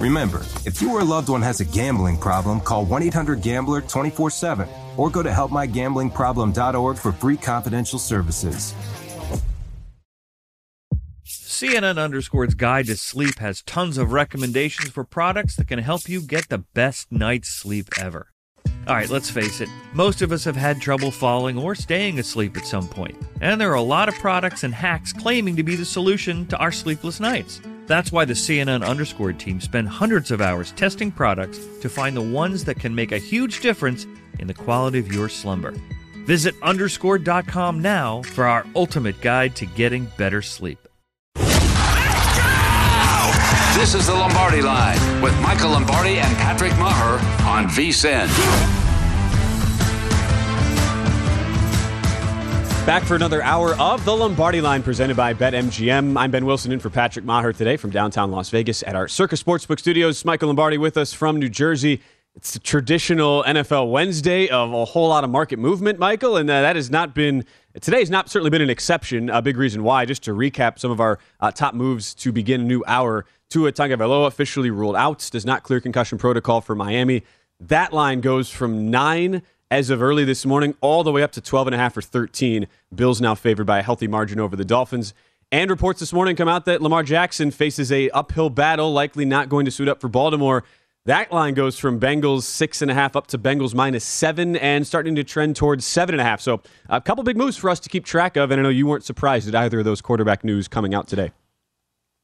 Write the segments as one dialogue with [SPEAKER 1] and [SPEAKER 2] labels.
[SPEAKER 1] Remember, if you or a loved one has a gambling problem, call 1 800 Gambler 24 7 or go to helpmygamblingproblem.org for free confidential services.
[SPEAKER 2] CNN Underscore's Guide to Sleep has tons of recommendations for products that can help you get the best night's sleep ever. All right, let's face it, most of us have had trouble falling or staying asleep at some point, and there are a lot of products and hacks claiming to be the solution to our sleepless nights. That's why the CNN Underscore team spend hundreds of hours testing products to find the ones that can make a huge difference in the quality of your slumber. Visit underscore.com now for our ultimate guide to getting better sleep.
[SPEAKER 3] This is the Lombardi Line with Michael Lombardi and Patrick Meagher on VSIN.
[SPEAKER 4] Back for another hour of the Lombardi Line presented by BetMGM. I'm Ben Wilson in for Patrick Meagher today from downtown Las Vegas at our Circa Sportsbook studios. Michael Lombardi with us from New Jersey. It's a traditional NFL Wednesday of a whole lot of market movement, Michael, and uh, that has not been today has not certainly been an exception. A big reason why. Just to recap some of our uh, top moves to begin a new hour. Tua Tagovailoa officially ruled out. Does not clear concussion protocol for Miami. That line goes from nine as of early this morning, all the way up to 12 and a half or 13. Bills now favored by a healthy margin over the Dolphins. And reports this morning come out that Lamar Jackson faces a uphill battle, likely not going to suit up for Baltimore. That line goes from Bengals six and a half up to Bengals minus seven and starting to trend towards seven and a half. So a couple big moves for us to keep track of. And I know you weren't surprised at either of those quarterback news coming out today.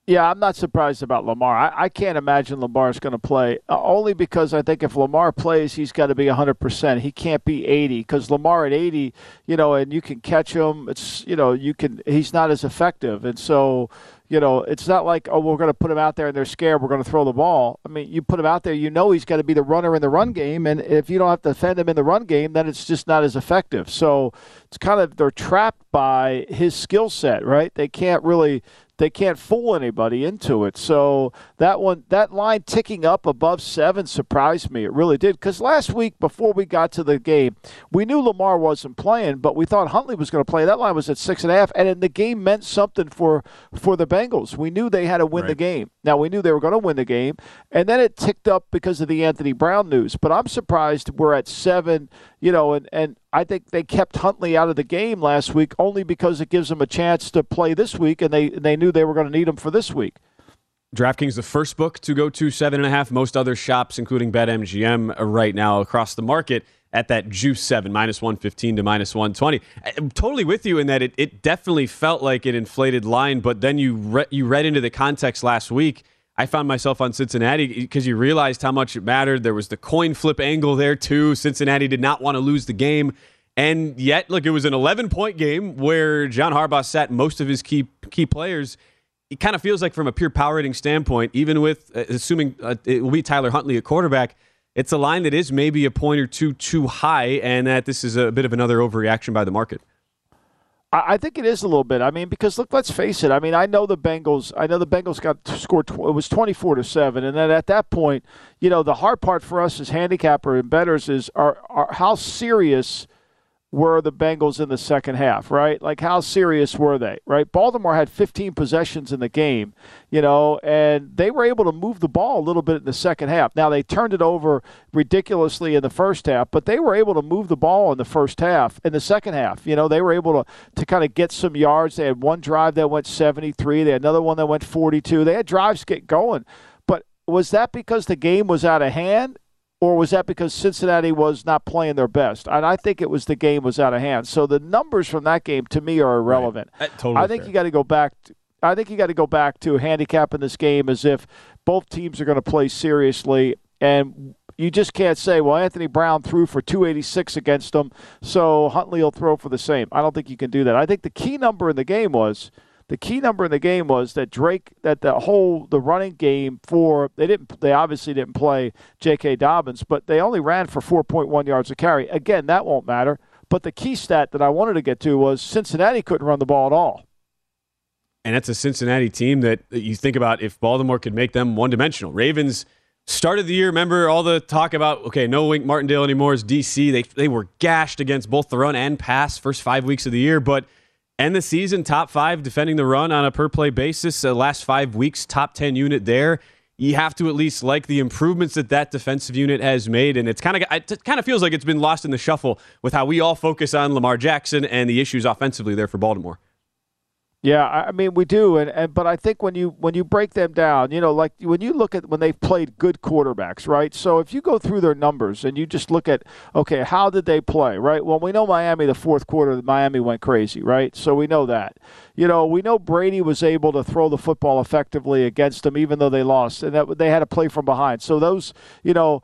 [SPEAKER 5] Yeah, I'm not surprised about Lamar. I, I can't imagine Lamar's going to play uh, only because I think if Lamar plays, he's got to be 100%. He can't be 80 because Lamar at 80, you know, and you can catch him. It's you know, you can. He's not as effective, and so you know, it's not like oh, we're going to put him out there and they're scared. We're going to throw the ball. I mean, you put him out there, you know, he's got to be the runner in the run game, and if you don't have to defend him in the run game, then it's just not as effective. So it's kind of they're trapped by his skill set, right? They can't really they can't fool anybody into it. So that one, that line ticking up above seven surprised me. It really did. Because last week, before we got to the game, we knew Lamar wasn't playing, but we thought Huntley was going to play. That line was at six and a half, and in the game meant something for for the Bengals. We knew they had to win right. the game. Now we knew they were going to win the game, and then it ticked up because of the Anthony Brown news. But I'm surprised we're at seven. You know, and and I think they kept Huntley out of the game last week only because it gives them a chance to play this week, and they they knew they were going to need him for this week.
[SPEAKER 4] DraftKings, the first book to go to seven and a half. Most other shops, including BetMGM, uh, right now across the market at that juice seven, minus 115 to minus 120. I'm totally with you in that it, it definitely felt like an inflated line, but then you, re- you read into the context last week. I found myself on Cincinnati because you realized how much it mattered. There was the coin flip angle there, too. Cincinnati did not want to lose the game. And yet, look, it was an 11 point game where John Harbaugh sat most of his key key players. It kind of feels like, from a pure power rating standpoint, even with uh, assuming uh, it will be Tyler Huntley at quarterback, it's a line that is maybe a point or two too high, and that this is a bit of another overreaction by the market.
[SPEAKER 5] I think it is a little bit. I mean, because look, let's face it. I mean, I know the Bengals. I know the Bengals got scored. It was twenty-four to seven, and then at that point, you know, the hard part for us as handicapper and betters is are, are how serious were the Bengals in the second half, right? Like, how serious were they, right? Baltimore had 15 possessions in the game, you know, and they were able to move the ball a little bit in the second half. Now, they turned it over ridiculously in the first half, but they were able to move the ball in the first half. In the second half, you know, they were able to, to kind of get some yards. They had one drive that went 73, they had another one that went 42. They had drives get going. But was that because the game was out of hand? Or was that because Cincinnati was not playing their best? And I think it was the game was out of hand. So the numbers from that game to me are irrelevant.
[SPEAKER 4] Right. Totally
[SPEAKER 5] I think
[SPEAKER 4] fair.
[SPEAKER 5] you got to go back. To, I think you got to go back to handicapping this game as if both teams are going to play seriously, and you just can't say, "Well, Anthony Brown threw for 286 against them, so Huntley will throw for the same." I don't think you can do that. I think the key number in the game was the key number in the game was that Drake that the whole the running game for they didn't they obviously didn't play J.K. Dobbins, but they only ran for 4.1 yards a carry. Again, that won't matter. But the key stat that I wanted to get to was Cincinnati couldn't run the ball at all.
[SPEAKER 4] And that's a Cincinnati team that you think about if Baltimore could make them one dimensional. Ravens started the year, remember all the talk about, okay, no Wink Martindale anymore is DC. They, they were gashed against both the run and pass first five weeks of the year, but – end the season top five defending the run on a per play basis. Uh, last five weeks, top 10 unit there. You have to at least like the improvements that that defensive unit has made, and it's kind of it kind of feels like it's been lost in the shuffle with how we all focus on Lamar Jackson and the issues offensively there for Baltimore.
[SPEAKER 5] Yeah, I mean we do, and, and but I think when you when you break them down, you know, like when you look at when they've played good quarterbacks, right? So if you go through their numbers and you just look at okay, how did they play, right? Well, we know Miami the fourth quarter, Miami went crazy, right? So we know that. You know, we know Brady was able to throw the football effectively against them, even though they lost, and that they had to play from behind. So those, you know,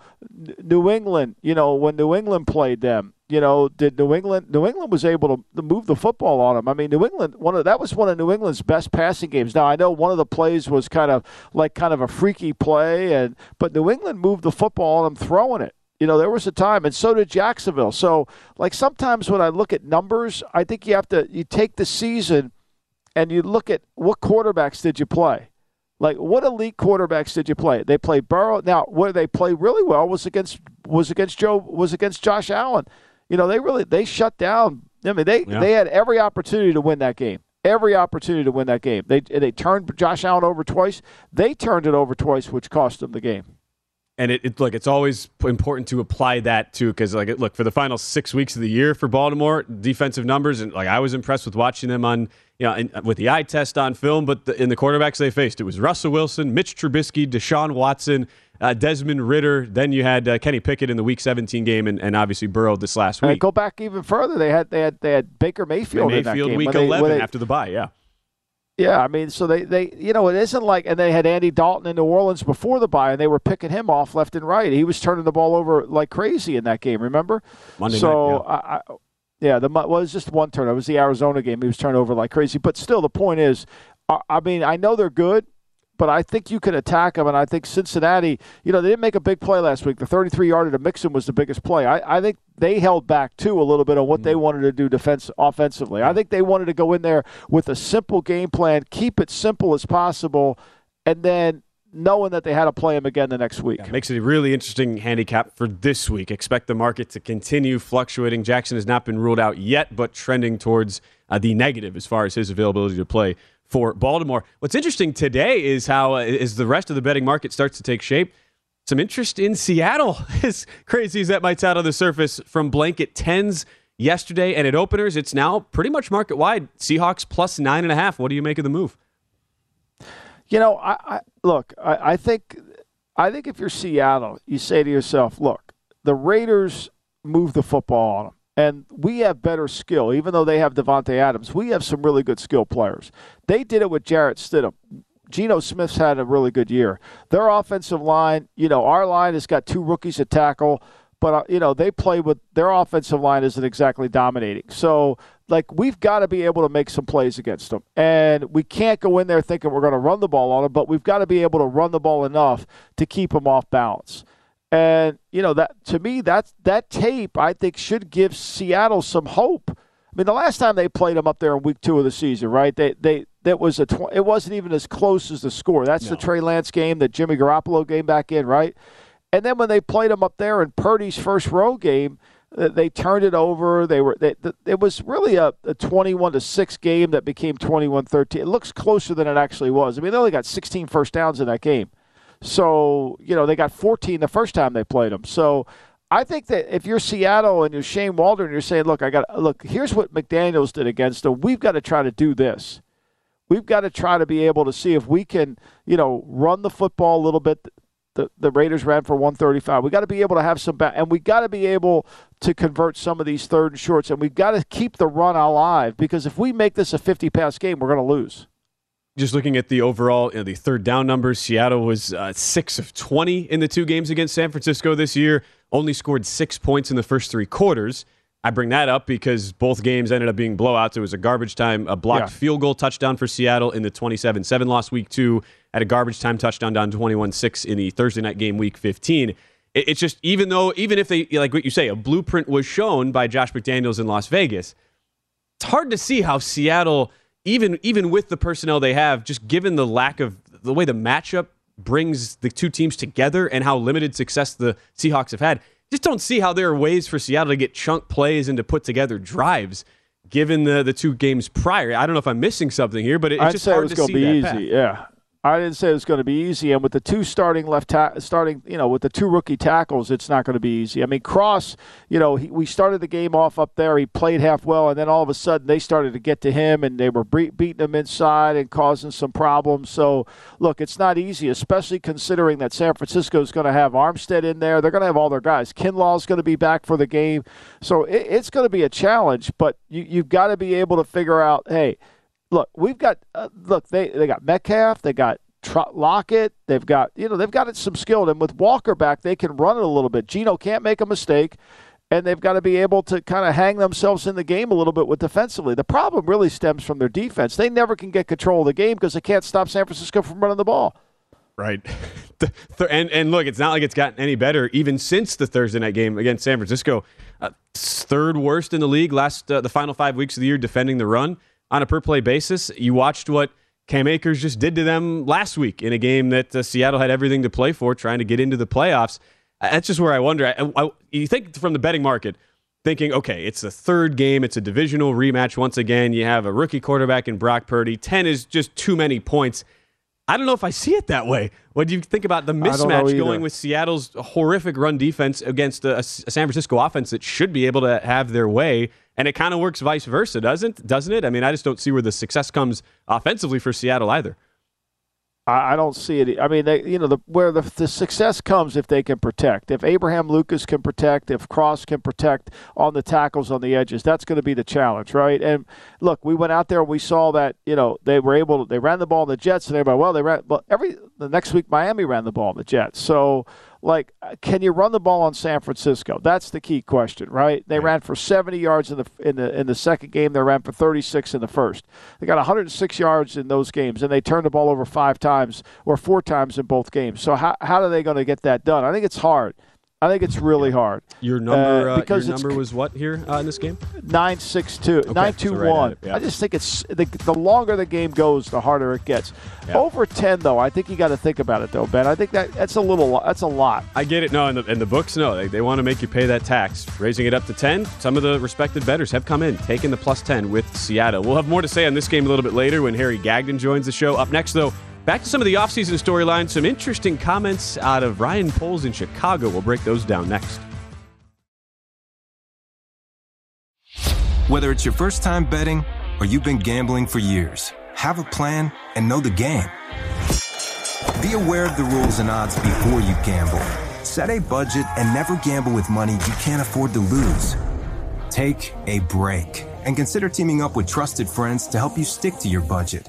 [SPEAKER 5] New England, you know, when New England played them, you know, did New England? New England was able to, move the football on them. I mean, New England one of that was one of New England's best passing games. Now I know one of the plays was kind of like kind of a freaky play, and but New England moved the football on them, throwing it. You know, there was a time, and so did Jacksonville. So, like sometimes when I look at numbers, I think you have to you take the season and you look at what quarterbacks did you play. Like what elite quarterbacks did you play? They played Burrow. Now, where they played really well was against was against Joe was against Josh Allen you know, they really they shut down. I mean, they yeah. they had every opportunity to win that game. Every opportunity to win that game. They they turned Josh Allen over twice. They turned it over twice, which cost them the game.
[SPEAKER 4] And it, it look, it's always important to apply that too, because like, look for the final six weeks of the year for Baltimore, defensive numbers, and like I was impressed with watching them on, you know, in, with the eye test on film. But the, in the quarterbacks they faced, it was Russell Wilson, Mitch Trubisky, Deshaun Watson, uh, Desmond Ridder. Then you had uh, Kenny Pickett in the Week 17 game, and, and obviously Burrow this last week.
[SPEAKER 5] go back even further. They had they had they had Baker Mayfield,
[SPEAKER 4] Mayfield
[SPEAKER 5] in that game.
[SPEAKER 4] Week
[SPEAKER 5] they,
[SPEAKER 4] 11
[SPEAKER 5] they,
[SPEAKER 4] after the bye. Yeah.
[SPEAKER 5] Yeah, I mean, so they, they, you know, it isn't like, and they had Andy Dalton in New Orleans before the bye, and they were picking him off left and right. He was turning the ball over like crazy in that game. Remember?
[SPEAKER 4] Monday
[SPEAKER 5] so,
[SPEAKER 4] night, yeah.
[SPEAKER 5] I, I, yeah, the well, it was just one turn. It was the Arizona game. He was turning over like crazy. But still, the point is, I, I mean, I know they're good but I think you can attack them. And I think Cincinnati, you know, they didn't make a big play last week. The 33 yarder to Mixon was the biggest play. I, I think they held back too a little bit on what they mm. wanted to do defense offensively. I think they wanted to go in there with a simple game plan, keep it simple as possible, and then knowing that they had to play him again the next week.
[SPEAKER 4] Yeah, makes it a really interesting handicap for this week. Expect the market to continue fluctuating. Jackson has not been ruled out yet, but trending towards uh, the negative as far as his availability to play for Baltimore. What's interesting today is how, uh, as the rest of the betting market starts to take shape, some interest in Seattle. as crazy as that might sound on the surface, from blanket tens yesterday and at openers, it's now pretty much market wide. Seahawks plus nine and a half. What do you make of the move?
[SPEAKER 5] You know, I, I look. I, I think, I think if you're Seattle, you say to yourself, "Look, the Raiders move the football on them. And we have better skill, even though they have Davante Adams. We have some really good skill players. They did it with Jarrett Stidham. Geno Smith's had a really good year. Their offensive line, you know, our line has got two rookies at tackle, but uh, you know they play with their offensive line isn't exactly dominating. So, like, we've got to be able to make some plays against them, and we can't go in there thinking we're going to run the ball on them. But we've got to be able to run the ball enough to keep them off balance. And you know that to me that that tape I think should give Seattle some hope. I mean, the last time they played them up there in week two of the season, right? They they that was a tw- it wasn't even as close as the score. That's no. the Trey Lance game, the Jimmy Garoppolo game back in, right? And then when they played them up there in Purdy's first row game, uh, they turned it over. They were they, it was really a, a 21 to 6 game that became 21-13. It looks closer than it actually was. I mean, they only got 16 first downs in that game. So, you know, they got 14 the first time they played them. So, I think that if you're Seattle and you're Shane Waldron, and you're saying, "Look, I got look. Here's what McDaniels did against them. We've got to try to do this. We've got to try to be able to see if we can, you know, run the football a little bit the, the Raiders ran for 135. We got to be able to have some back, and we got to be able to convert some of these third and shorts, and we've got to keep the run alive because if we make this a 50 pass game, we're going to lose.
[SPEAKER 4] Just looking at the overall, you know, the third down numbers, Seattle was uh, six of 20 in the two games against San Francisco this year. Only scored six points in the first three quarters. I bring that up because both games ended up being blowouts. It was a garbage time, a blocked yeah. field goal touchdown for Seattle in the 27 7 loss week two at a garbage time touchdown down 21 6 in the Thursday night game, week 15. It's just, even though, even if they, like what you say, a blueprint was shown by Josh McDaniels in Las Vegas, it's hard to see how Seattle, even even with the personnel they have, just given the lack of the way the matchup brings the two teams together and how limited success the Seahawks have had, just don't see how there are ways for Seattle to get chunk plays and to put together drives given the the two games prior. I don't know if I'm missing something here, but it, it's just hard
[SPEAKER 5] it was
[SPEAKER 4] to see
[SPEAKER 5] be easy.
[SPEAKER 4] Path.
[SPEAKER 5] Yeah, I didn't say it was going to be easy, and with the two starting left ta- starting, you know, with the two rookie tackles, it's not going to be easy. I mean, Cross, you know, he, we started the game off up there. He played half well, and then all of a sudden they started to get to him, and they were beating him inside and causing some problems. So, look, it's not easy, especially considering that San Francisco is going to have Armstead in there. They're going to have all their guys. Kinlaw's going to be back for the game, so it, it's going to be a challenge. But you, you've got to be able to figure out, hey look, we've got uh, look they they got Metcalf, they got Tr- Lockett, they've got you know they've got some skill, and with Walker back, they can run it a little bit. Geno can't make a mistake, and they've got to be able to kind of hang themselves in the game a little bit with defensively. The problem really stems from their defense. They never can get control of the game because they can't stop San Francisco from running the ball.
[SPEAKER 4] Right. and and look, it's not like it's gotten any better even since the Thursday night game against San Francisco. Uh, third worst in the league last uh, the final five weeks of the year defending the run on a per play basis. You watched what Cam Akers just did to them last week in a game that uh, Seattle had everything to play for, trying to get into the playoffs. Uh, that's just where I wonder. I, I, you think from the betting market, thinking, okay, it's the third game, it's a divisional rematch once again. You have a rookie quarterback in Brock Purdy. 10 is just too many points. I don't know if I see it that way. What do you think about the mismatch going with Seattle's horrific run defense against a, a San Francisco offense that should be able to have their way? And it kind of works vice versa, doesn't doesn't it? I mean, I just don't see where the success comes offensively for Seattle either.
[SPEAKER 5] I, don't see it. I mean, they, you know, the, where the, the success comes if they can protect. If Abraham Lucas can protect, if Cross can protect on the tackles on the edges, that's going to be the challenge, right? And look, we went out there and we saw that, you know, they were able to, they ran the ball in the Jets and everybody, well, they ran, well, every, the next week Miami ran the ball in the Jets. So, like uh, can you run the ball on San Francisco? That's the key question, right? They ran for 70 yards in the in the in the second game. They ran for 36 in the first. They got 106 yards in those games, and they turned the ball over five times or four times in both games. So how how are they going to get that done? I think it's hard. I think it's really hard.
[SPEAKER 4] Your number, uh, uh, because your number was what here uh, in this game?
[SPEAKER 5] Nine six two, okay, nine two so one. yeah. I just think it's the, the longer the game goes, the harder it gets. Yeah. Over ten though, I think you got to think about it though, Ben. I think that that's a little, that's a lot.
[SPEAKER 4] I get it. No, and the, in the books, no, they, they want to make you pay that tax, raising it up to ten. Some of the respected bettors have come in, taking the plus ten with Seattle. We'll have more to say on this game a little bit later when Harry Gagnon joins the show. Up next though. Back to some of the offseason storylines, some interesting comments out of Ryan Poles in Chicago. We'll break those down next.
[SPEAKER 1] Whether it's your first time betting or you've been gambling for years, have a plan and know the game. Be aware of the rules and odds before you gamble. Set a budget and never gamble with money you can't afford to lose. Take a break and consider teaming up with trusted friends to help you stick to your budget.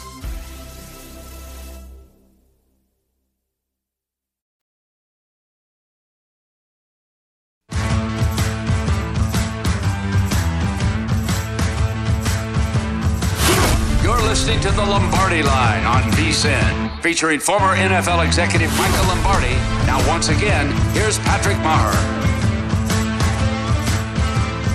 [SPEAKER 3] the Lombardi Line on VSIN, featuring former NFL executive Michael Lombardi. Now, once again, here's Patrick Meagher.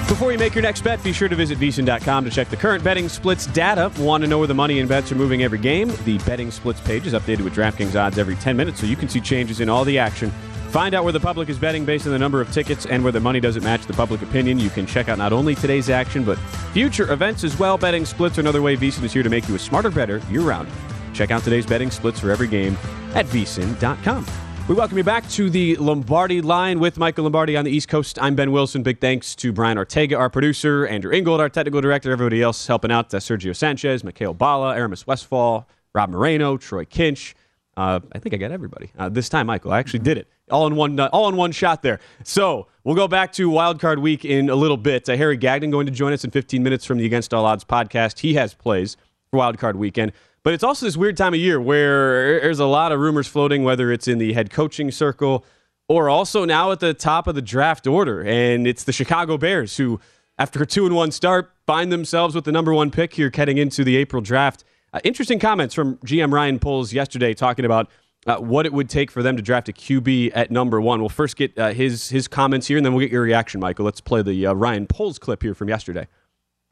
[SPEAKER 4] Before you make your next bet, be sure to visit VSIN.com to check the current betting splits data. Want to know where the money and bets are moving every game? The betting splits page is updated with DraftKings odds every 10 minutes, so you can see changes in all the action Find out where the public is betting based on the number of tickets and where the money doesn't match the public opinion. You can check out not only today's action, but future events as well. Betting splits are another way VSIN is here to make you a smarter better year round. Check out today's betting splits for every game at VSIN.com. We welcome you back to the Lombardi line with Michael Lombardi on the East Coast. I'm Ben Wilson. Big thanks to Brian Ortega, our producer, Andrew Ingold, our technical director, everybody else helping out. That's Sergio Sanchez, Mikhail Bala, Aramis Westfall, Rob Moreno, Troy Kinch. Uh, I think I got everybody. Uh, this time, Michael, I actually did it all in one, uh, all in one shot there. So we'll go back to Wild Card Week in a little bit. Uh, Harry Gagnon going to join us in 15 minutes from the Against All Odds podcast. He has plays for Wild Card Weekend. But it's also this weird time of year where there's a lot of rumors floating, whether it's in the head coaching circle or also now at the top of the draft order. And it's the Chicago Bears who, after a two and one start, find themselves with the number one pick here heading into the April draft. Uh, interesting comments from GM Ryan Poles yesterday talking about uh, what it would take for them to draft a QB at number one. We'll first get uh, his his comments here, and then we'll get your reaction, Michael. Let's play the uh, Ryan Poles clip here from yesterday.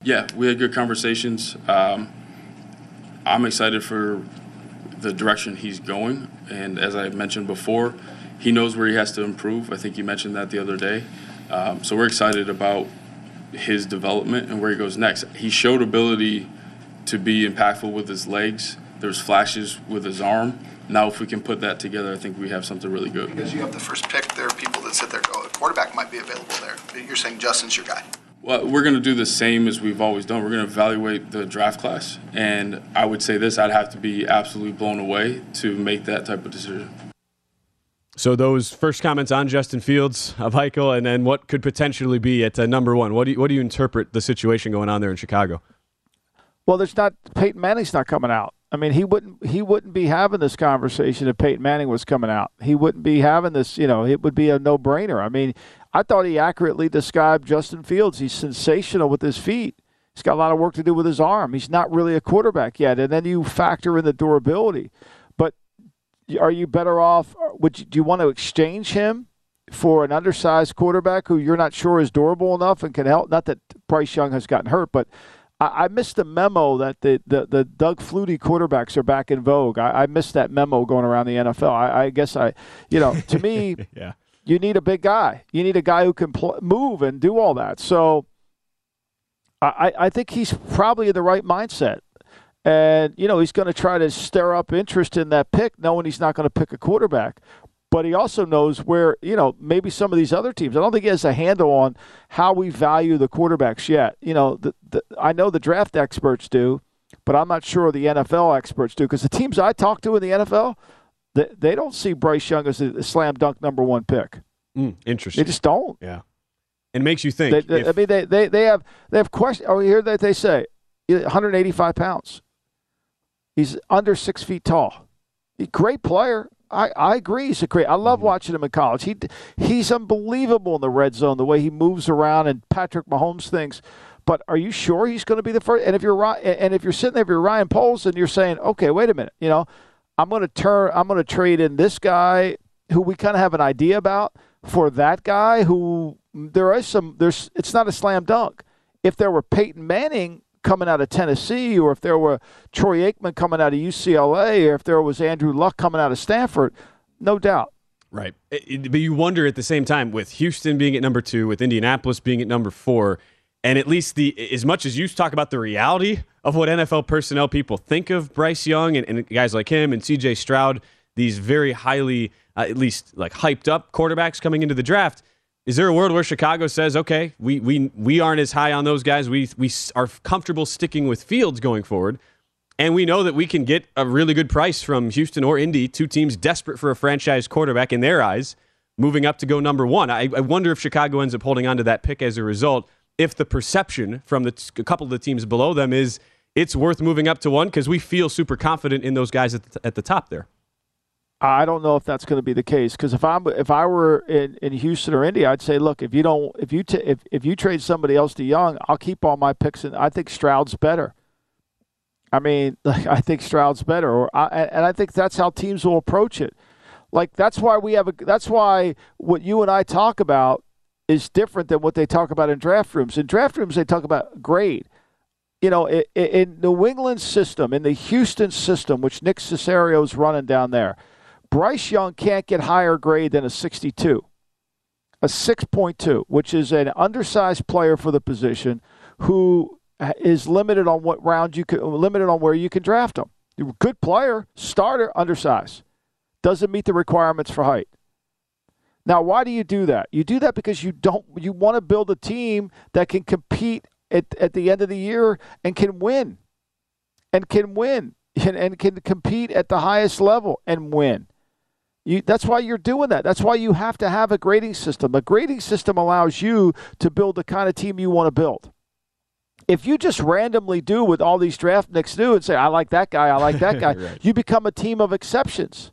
[SPEAKER 6] Yeah, we had good conversations. Um, I'm excited for the direction he's going, and as I mentioned before, he knows where he has to improve. I think you mentioned that the other day. Um, so we're excited about his development and where he goes next. He showed ability to be impactful with his legs. There's flashes with his arm now if we can put that together, I think we have something really good.
[SPEAKER 7] Because you have the first pick, there are people that sit there go, a quarterback might be available there. You're saying Justin's your guy.
[SPEAKER 6] Well, we're going to do the same as we've always done. We're going to evaluate the draft class. And I would say this I'd have to be absolutely blown away to make that type of decision.
[SPEAKER 4] So, those first comments on Justin Fields of Heichel, and then what could potentially be at uh, number one. What do, you, what do you interpret the situation going on there in Chicago?
[SPEAKER 5] Well, there's not, Peyton Manning's not coming out. I mean, he wouldn't he wouldn't be having this conversation if Peyton Manning was coming out. He wouldn't be having this. You know, it would be a no brainer. I mean, I thought he accurately described Justin Fields. He's sensational with his feet. He's got a lot of work to do with his arm. He's not really a quarterback yet. And then you factor in the durability. But are you better off? Would you, do you want to exchange him for an undersized quarterback who you're not sure is durable enough and can help? Not that Bryce Young has gotten hurt, but I, I missed the memo that the, the, the Doug Flutie quarterbacks are back in vogue. I, I missed that memo going around the NFL. I, I guess I, you know, to me,
[SPEAKER 4] yeah.
[SPEAKER 5] you need a big guy. You need a guy who can pl- move and do all that. So I, I think he's probably in the right mindset. And, you know, he's going to try to stir up interest in that pick, knowing he's not going to pick a quarterback. But he also knows where, you know, maybe some of these other teams. I don't think he has a handle on how we value the quarterbacks yet. You know, the, the, I know the draft experts do, but I'm not sure the NFL experts do because the teams I talk to in the NFL, they, they don't see Bryce Young as a slam dunk number one pick.
[SPEAKER 4] Mm, interesting.
[SPEAKER 5] They just don't.
[SPEAKER 4] Yeah. It makes you think.
[SPEAKER 5] They, they,
[SPEAKER 4] if,
[SPEAKER 5] I mean, they, they, they have they have questions. Oh, hear that they say 185 pounds. He's under six feet tall. Great player. I, I agree. He's a great. I love mm-hmm. watching him in college. He he's unbelievable in the red zone. The way he moves around and Patrick Mahomes things. But are you sure he's going to be the first? And if you're and if you're sitting there, if you're Ryan Poles, and you're saying, okay, wait a minute, you know, I'm going to turn, I'm going to trade in this guy who we kind of have an idea about for that guy who there is some. There's it's not a slam dunk. If there were Peyton Manning coming out of Tennessee, or if there were Troy Aikman coming out of UCLA, or if there was Andrew Luck coming out of Stanford, no doubt.
[SPEAKER 4] Right. Eh, eh, but you wonder at the same time, with Houston being at number two, with Indianapolis being at number four, and at least the eh, as much as you talk about the reality of what NFL personnel people think of Bryce Young and, and guys like him and CJ Stroud, these very highly, uh, at least like hyped up quarterbacks coming into the draft – is there a world where Chicago says, okay, we, we, we aren't as high on those guys. We, we are comfortable sticking with Fields going forward. And we know that we can get a really good price from Houston or Indy, two teams desperate for a franchise quarterback in their eyes, moving up to go number one. I, I wonder if Chicago ends up holding on to that pick as a result. If the perception from the t- a couple of the teams below them is it's worth moving up to one because we feel super confident in those guys at the, at the top there.
[SPEAKER 5] I don't know if that's going to be the case because if I'm if I were in, in Houston or Indy, I'd say, look, if you don't if you t- if if you trade somebody else to Young, I'll keep all my picks, and I think Stroud's better. I mean, like, I think Stroud's better, or I, and I think that's how teams will approach it. Like that's why we have a that's why what you and I talk about is different than what they talk about in draft rooms. In draft rooms, they talk about grade. You know, in, in New England system, in the Houston system, which Nick Caserio's running down there Bryce Young can't get higher grade than a 62, a 6.2, which is an undersized player for the position who is limited on what round you can, limited on where you can draft him. Good player, starter, undersized. Doesn't meet the requirements for height. Now, why do you do that? You do that because you don't you want to build a team that can compete at, at the end of the year and can win. And can win and, and can compete at the highest level and win. You, that's why you're doing that. That's why you have to have a grading system. A grading system allows you to build the kind of team you want to build. If you just randomly do what all these draft nicks do and say, I like that guy, I like that guy, right. you become a team of exceptions.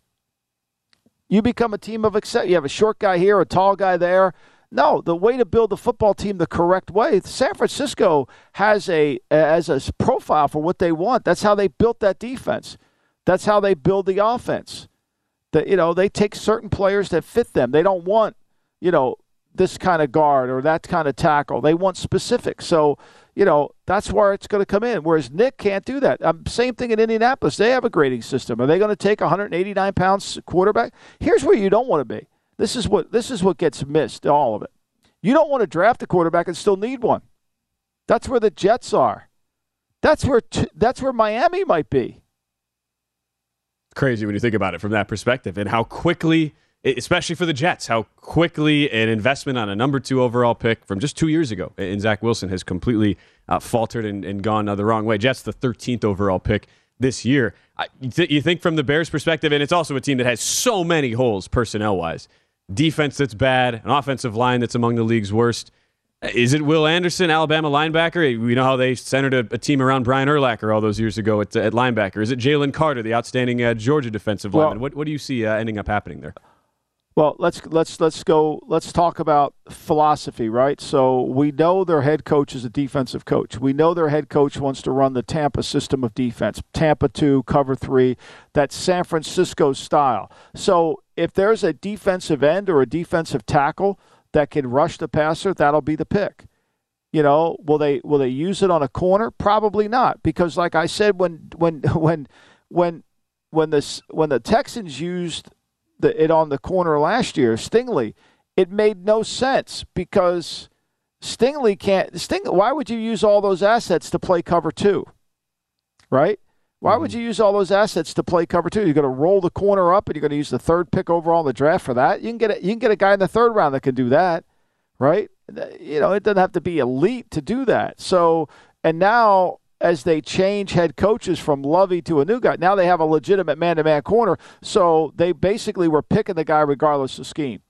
[SPEAKER 5] You become a team of exceptions. You have a short guy here, a tall guy there. No, the way to build a football team the correct way. San Francisco has a as a profile for what they want. That's how they built that defense. That's how they build the offense that you know they take certain players that fit them. They don't want you know this kind of guard or that kind of tackle. They want specific. So you know that's where it's going to come in. Whereas Nick can't do that. Um, same thing in Indianapolis. They have a grading system. Are they going to take 189 pounds quarterback? Here's where you don't want to be. This is what this is what gets missed. All of it. You don't want to draft a quarterback and still need one. That's where the Jets are. That's where t- that's where Miami might be
[SPEAKER 4] crazy when you think about it from that perspective and how quickly especially for the Jets, how quickly an investment on a number two overall pick from just two years ago in Zach Wilson has completely uh, faltered and, and, gone uh, the wrong way. Jets, the 13th overall pick this year. I, you think from the Bears' perspective, and it's also a team that has so many holes personnel wise defense that's bad, an offensive line that's among the league's worst. Is it Will Anderson, Alabama linebacker? We know how they centered a, a team around Brian Urlacher all those years ago at, at linebacker. Is it Jalen Carter, the outstanding uh, Georgia defensive well, lineman? What, what do you see uh, ending up happening there?
[SPEAKER 5] Well, let's let's let's go. Let's talk about philosophy, right? So we know their head coach is a defensive coach. We know their head coach wants to run the Tampa system of defense, Tampa two, cover three, that San Francisco style. So if there's a defensive end or a defensive tackle that can rush the passer, that'll be the pick. You know, will they will they use it on a corner? Probably not, because like I said, when when when when when this when the Texans used the, it on the corner last year, Stingley, it made no sense because Stingley can't. Sting. Why would you use all those assets to play cover two? Right? Why would mm-hmm. you use all those assets to play cover two? You're going to roll the corner up, and you're going to use the third pick overall in the draft for that. You can get a, you can get a guy in the third round that can do that, right? You know, it doesn't have to be elite to do that. So, and now as they change head coaches from Lovie to a new guy, now they have a legitimate man-to-man corner. So they basically were picking the guy regardless of scheme.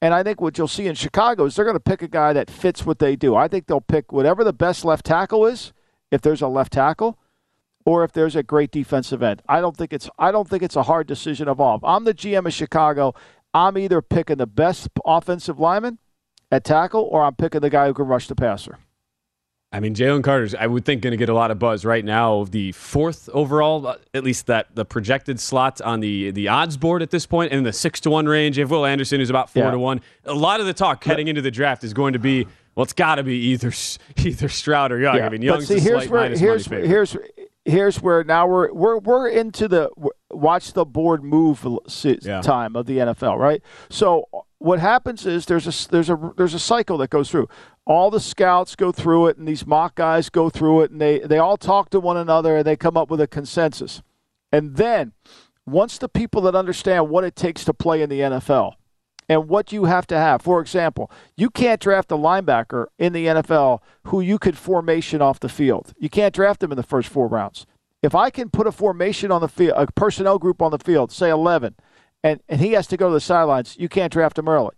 [SPEAKER 5] And I think what you'll see in Chicago is they're going to pick a guy that fits what they do. I think they'll pick whatever the best left tackle is, if there's a left tackle or if there's a great defensive end. I don't think it's I don't think it's a hard decision of all. If I'm the GM of Chicago, I'm either picking the best offensive lineman at tackle or I'm picking the guy who can rush the passer.
[SPEAKER 4] I mean, Jalen Carter's, I would think, going to get a lot of buzz right now. The fourth overall, at least that the projected slot on the the odds board at this point, in the six to one range. If Will Anderson is about four
[SPEAKER 5] Yeah.
[SPEAKER 4] to one, a lot of the talk heading into the draft is going to be, well, it's got to be either either Stroud or Young. I mean,
[SPEAKER 5] but
[SPEAKER 4] Young's
[SPEAKER 5] see,
[SPEAKER 4] the
[SPEAKER 5] here's
[SPEAKER 4] slight
[SPEAKER 5] where
[SPEAKER 4] minus
[SPEAKER 5] here's here's here's where now we're we're we're into the watch the board move
[SPEAKER 4] Yeah.
[SPEAKER 5] time of the NFL, right? So uh, what happens is there's a there's a there's a cycle that goes through. All the scouts go through it, and these mock guys go through it, and they they all talk to one another, and they come up with a consensus. And then once the people that understand what it takes to play in the NFL and what you have to have. For example, you can't draft a linebacker in the NFL who you could formation off the field. You can't draft him in the first four rounds. If I can put a formation on the field, a personnel group on the field, say 11, and, and he has to go to the sidelines, you can't draft him early.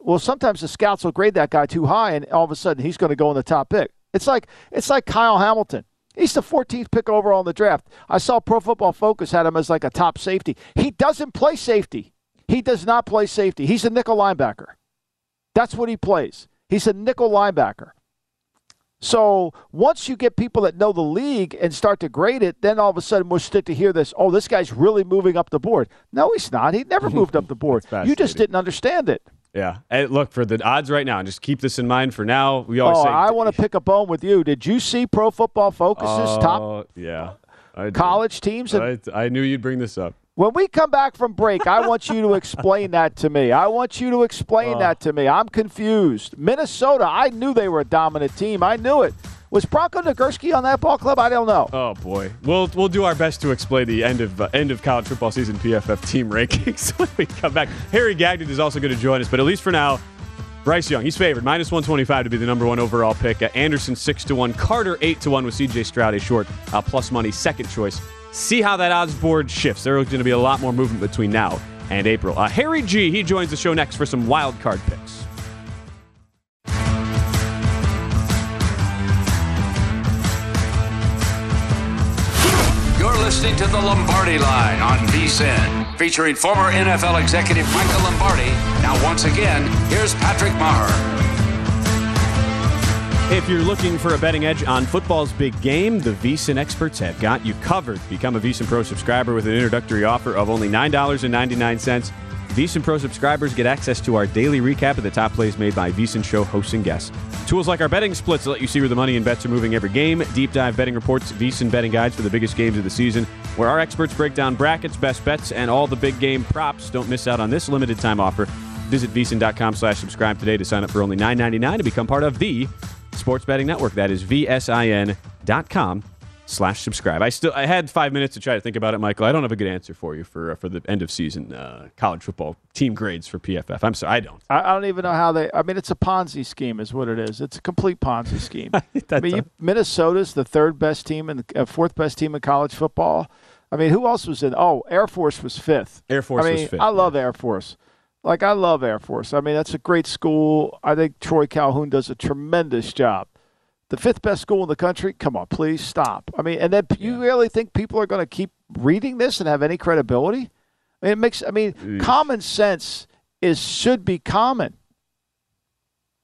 [SPEAKER 5] Well, sometimes the scouts will grade that guy too high, and all of a sudden he's going to go in the top pick. It's like it's like Kyle Hamilton. He's the 14th pick overall in the draft. I saw Pro Football Focus had him as like a top safety. He doesn't play safety. He does not play safety. He's a nickel linebacker. That's what he plays. He's a nickel linebacker. So once you get people that know the league and start to grade it, then all of a sudden we'll start to hear this. Oh, this guy's really moving up the board. No, he's not. He never moved up the board. You just didn't understand it.
[SPEAKER 4] Yeah. And look, for the odds right now, and just keep this in mind for now, we always
[SPEAKER 5] Oh,
[SPEAKER 4] say.
[SPEAKER 5] I want to pick a bone with you. Did you see Pro Football Focus's top
[SPEAKER 4] Oh, yeah.
[SPEAKER 5] College teams? And
[SPEAKER 4] I, I knew you'd bring this up.
[SPEAKER 5] When we come back from break, I want you to explain that to me. I want you to explain
[SPEAKER 4] Oh.
[SPEAKER 5] that to me. I'm confused. Minnesota, I knew they were a dominant team. I knew it. Was Bronco Nagurski on that ball club? I don't know.
[SPEAKER 4] Oh boy, we'll we'll do our best to explain the end of uh, end of college football season PFF team rankings when we come back. Harry Gagnon is also going to join us, but at least for now, Bryce Young he's favored minus one twenty five to be the number one overall pick. Uh, Anderson six to one, Carter eight to one with C.J. Stroud a short uh, plus money second choice. See how that odds board shifts. There's going to be a lot more movement between now and April. Uh, Harry G he joins the show next for some wild card picks.
[SPEAKER 3] You're listening to the Lombardi Line on VSIN, featuring former NFL executive Michael Lombardi. Now, once again, here's Patrick Meagher.
[SPEAKER 4] If you're looking for a betting edge on football's big game, the VSIN experts have got you covered. Become a VSIN Pro subscriber with an introductory offer of only $9.99. VSIN Pro subscribers get access to our daily recap of the top plays made by VSIN show hosts and guests. Tools like our betting splits let you see where the money and bets are moving every game, deep dive betting reports, VSIN betting guides for the biggest games of the season, where our experts break down brackets, best bets, and all the big game props. Don't miss out on this limited time offer. Visit VSIN.com slash subscribe today to sign up for only $9.99 to become part of the Sports Betting Network. That is VSIN.com slash subscribe. I still I had five minutes to try to think about it, Michael. I don't have a good answer for you for uh, for the end of season uh, college football team grades for PFF. I'm sorry, I don't.
[SPEAKER 5] I, I don't even know how they. I mean, it's a Ponzi scheme, is what it is. It's a complete Ponzi scheme. I mean, you, Minnesota's the third best team and uh, fourth best team in college football. I mean, who else was in? Oh, Air Force was fifth.
[SPEAKER 4] Air Force
[SPEAKER 5] I
[SPEAKER 4] was
[SPEAKER 5] mean,
[SPEAKER 4] fifth,
[SPEAKER 5] I love Air Force. Like I love Air Force. I mean, that's a great school. I think Troy Calhoun does a tremendous job. The fifth best school in the country. Come on, please stop. I mean, and then you really think people are going to keep reading this and have any credibility? I mean, it makes. I mean, common sense is should be common.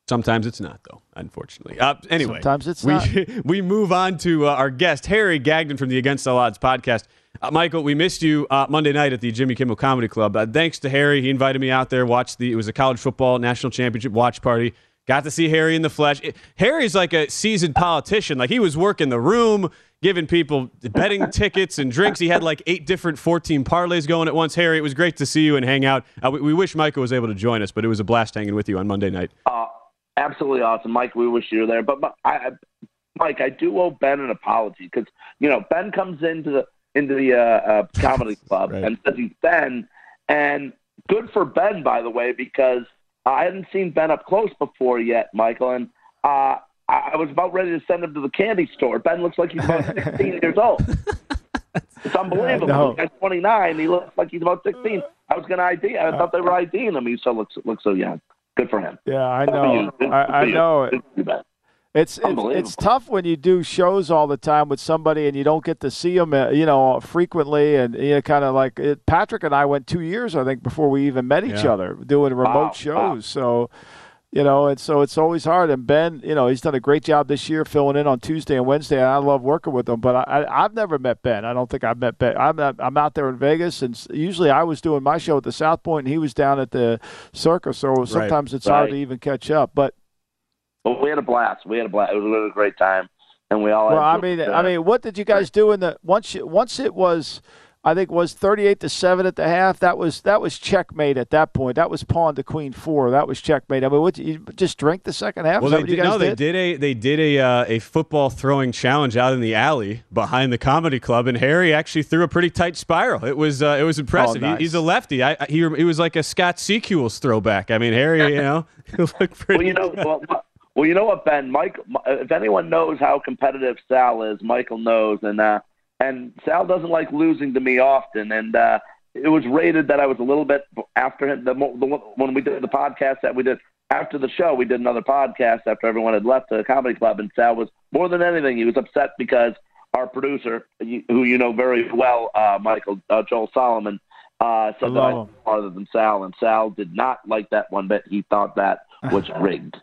[SPEAKER 4] Sometimes it's not, though, unfortunately. Uh, anyway,
[SPEAKER 5] Sometimes it's
[SPEAKER 4] we,
[SPEAKER 5] not.
[SPEAKER 4] we move on to uh, our guest, Harry Gagnon from the Against All Odds podcast. Uh, Michael, we missed you uh, Monday night at the Jimmy Kimmel Comedy Club. Uh, thanks to Harry, he invited me out there. Watched the it was a college football national championship watch party. Got to see Harry in the flesh. It- Harry's like a seasoned politician. Like he was working the room, giving people betting tickets and drinks. He had like eight different 14 parlays going at once. Harry, it was great to see you and hang out. Uh, we, we wish Michael was able to join us, but it was a blast hanging with you on Monday night.
[SPEAKER 8] Uh, absolutely awesome, Mike. We wish you were there. But, but I, I, Mike, I do owe Ben an apology because you know Ben comes into the into the uh, uh, comedy club and says he's Ben. And good for Ben, by the way, because I hadn't seen Ben up close before yet, Michael. And uh, I was about ready to send him to the candy store. Ben looks like he's about 16 years old. It's unbelievable. He's 29. He looks like he's about 16. I was going to ID. I thought they were IDing him. He still looks looks so young. Good for him.
[SPEAKER 5] Yeah, I know. I, I know it. It's, it's it's tough when you do shows all the time with somebody and you don't get to see them, uh, you know, frequently, and you know, kind of like it, Patrick and I went two years, I think, before we even met each
[SPEAKER 4] Yeah.
[SPEAKER 5] other doing remote
[SPEAKER 8] Wow,
[SPEAKER 5] shows. So, you know, and so it's always hard. And Ben, you know, he's done a great job this year filling in on Tuesday and Wednesday, and I love working with him. But I, I, I've never met Ben. I don't think I've met Ben. I'm not, I'm out there in Vegas, and usually I was doing my show at the South Point, and he was down at the Circus. So sometimes it's hard to even catch up. But
[SPEAKER 8] But we had a blast. We had a blast. It was a really great time, and we all.
[SPEAKER 5] Well, I
[SPEAKER 8] had
[SPEAKER 5] mean,
[SPEAKER 8] uh,
[SPEAKER 5] I mean, what did you guys do in the once? You, once it was, I think, was thirty-eight to seven at the half. That was that was checkmate at that point. That was pawn to queen four. That was checkmate. I mean, what you just drink the second half?
[SPEAKER 4] Well, they
[SPEAKER 5] what you
[SPEAKER 4] did,
[SPEAKER 5] guys
[SPEAKER 4] no, they did a they did a uh, a football throwing challenge out in the alley behind the comedy club, and Harry actually threw a pretty tight spiral. It was uh, it was impressive.
[SPEAKER 5] nice.
[SPEAKER 4] he, he's a lefty. I, I- he he was like a Scott Sequels throwback. I mean, Harry, you know, he looked pretty.
[SPEAKER 8] well, you know, well, well, you know what, Ben? Mike, if anyone knows how competitive Sal is, Michael knows, and uh, and Sal doesn't like losing to me often, and uh, it was rated that I was a little bit after him. The, mo- the when we did the podcast that we did after the show, we did another podcast after everyone had left the comedy club, and Sal was more than anything, he was upset because our producer, who you know very well, uh, Michael uh, Joel Solomon, uh, said that I
[SPEAKER 5] love
[SPEAKER 8] was farther than Sal, and Sal did not like that one bit. He thought that was rigged.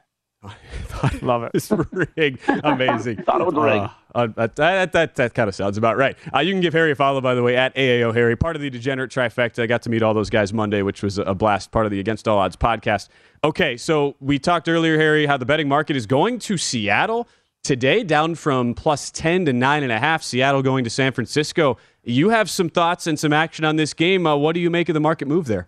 [SPEAKER 5] I love it.
[SPEAKER 4] It's rigged. Amazing.
[SPEAKER 8] Thought it was rigged.
[SPEAKER 4] Uh, uh, that that, that, that kind of sounds about right. Uh, you can give Harry a follow, by the way, at AAO Harry, part of the Degenerate Trifecta. I got to meet all those guys Monday, which was a blast, part of the Against All Odds podcast. Okay, so we talked earlier, Harry, how the betting market is going to Seattle today, down from plus 10 to 9.5. Seattle going to San Francisco. You have some thoughts and some action on this game. Uh, what do you make of the market move there?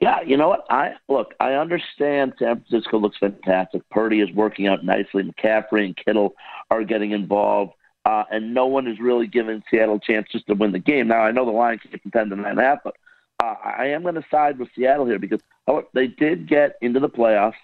[SPEAKER 8] Yeah, you know what? I look. I understand San Francisco looks fantastic. Purdy is working out nicely. McCaffrey and Kittle are getting involved, uh, and no one is really giving Seattle a chance just to win the game. Now I know the line to nine and a half, but uh, I am going to side with Seattle here because oh, they did get into the playoffs,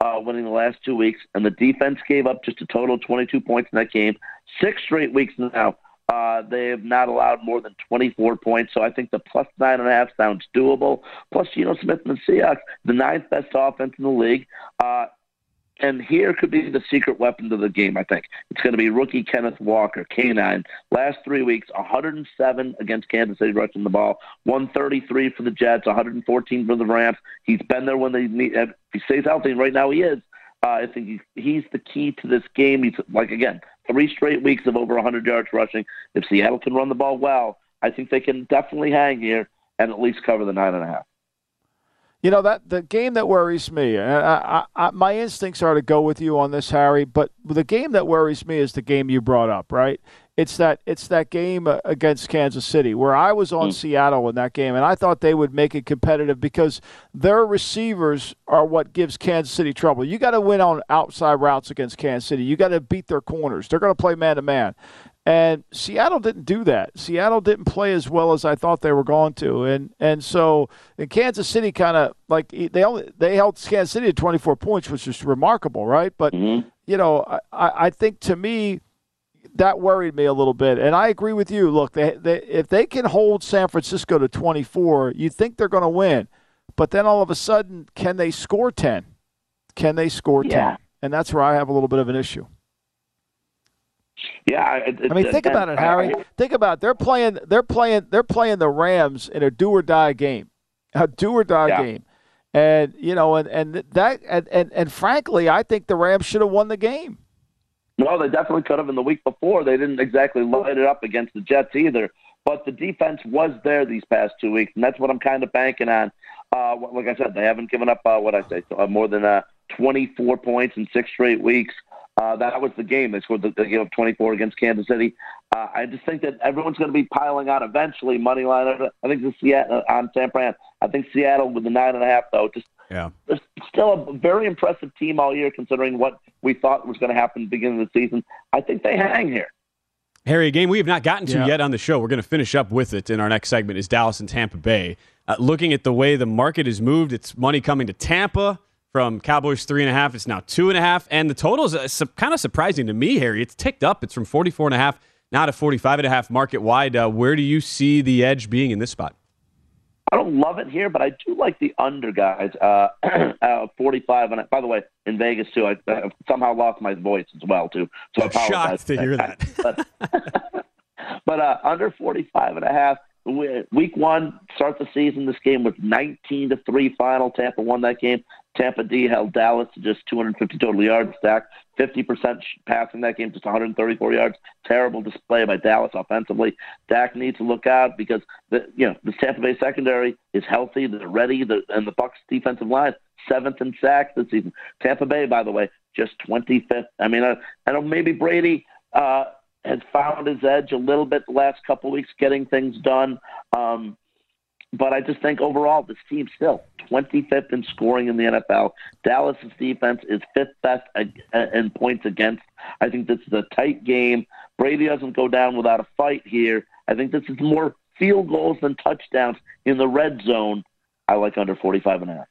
[SPEAKER 8] uh, winning the last two weeks, and the defense gave up just a total of 22 points in that game. Six straight weeks now. Uh, they have not allowed more than 24 points, so I think the plus nine and a half sounds doable. Plus, Geno Smith and the Seahawks, the ninth best offense in the league. Uh, and here could be the secret weapon to the game, I think. It's going to be rookie Kenneth Walker, K9. Last three weeks, 107 against Kansas City rushing the ball, 133 for the Jets, 114 for the Rams. He's been there when they need, if he stays healthy, and right now he is. Uh, I think he, he's the key to this game. He's like again, three straight weeks of over 100 yards rushing. If Seattle can run the ball well, I think they can definitely hang here and at least cover the nine and a half.
[SPEAKER 5] You know that the game that worries me. and I, I, I, my instincts are to go with you on this, Harry. But the game that worries me is the game you brought up. Right? It's that it's that game uh, against Kansas City where I was on Seattle in that game, and I thought they would make it competitive because their receivers are what gives Kansas City trouble. You got to win on outside routes against Kansas City. You got to beat their corners. They're going to play man to man. And Seattle didn't do that. Seattle didn't play as well as I thought they were going to, and and so in Kansas City, kind of like they only they held Kansas City to 24 points, which is remarkable, right? But you know, I, I think to me that worried me a little bit, and I agree with you. Look, they, they if they can hold San Francisco to 24, you think they're going to win, but then all of a sudden, can they score 10? Can they score 10?
[SPEAKER 8] Yeah.
[SPEAKER 5] And that's where I have a little bit of an issue.
[SPEAKER 8] Yeah, it,
[SPEAKER 5] I mean, think about it, Harry. Think about it. they're playing they're playing they're playing the Rams in a do or die game, a do or die
[SPEAKER 8] Yeah.
[SPEAKER 5] game, and you know, and and that and and, and frankly, I think the Rams should have won the game.
[SPEAKER 8] No, they definitely could have. In the week before, they didn't exactly light it up against the Jets either. But the defense was there these past two weeks, and that's what I'm kind of banking on. Uh, like I said, they haven't given up uh, what I say uh, more than uh, 24 points in six straight weeks. Uh, that was the game. They scored. The, they gave up 24 against Kansas City. Uh, I just think that everyone's going to be piling on eventually. Money line. I think the Seattle on San Fran. I think Seattle with the nine and a half though. Just
[SPEAKER 4] Yeah.
[SPEAKER 8] they're still a very impressive team all year, considering what we thought was going to happen at the beginning of the season. I think they hang here.
[SPEAKER 4] Harry, a game we have not gotten to
[SPEAKER 5] Yeah.
[SPEAKER 4] yet on the show. We're going to finish up with it in our next segment. Is Dallas and Tampa Bay? Uh, looking at the way the market has moved, it's money coming to Tampa from Cowboys three and a half. It's now two and a half, and the total is uh, su- kind of surprising to me, Harry. It's ticked up. It's from forty four and a half now to forty five and a half market wide. Uh, where do you see the edge being in this spot?
[SPEAKER 8] I don't love it here, but I do like the under guys. Uh, uh, 45, and I, by the way, in Vegas too, I, I somehow lost my voice as well too. So I apologize.
[SPEAKER 4] Shocked to hear that.
[SPEAKER 8] but but uh, under 45 and a half. We- Week one, start the season. This game was 19 to three final. Tampa won that game. Tampa D held Dallas to just 250 total yards. Stack 50% passing that game, just 134 yards. Terrible display by Dallas offensively. Dak needs to look out because the you know the Tampa Bay secondary is healthy. They're ready. The, and the Bucks defensive line seventh in sacks this season. Tampa Bay, by the way, just 25th. I mean, I, I know maybe Brady. Uh, has found his edge a little bit the last couple weeks, getting things done. Um, but I just think overall, this team still 25th in scoring in the NFL. Dallas's defense is fifth best in points against. I think this is a tight game. Brady doesn't go down without a fight here. I think this is more field goals than touchdowns in the red zone. I like under 45 and a half.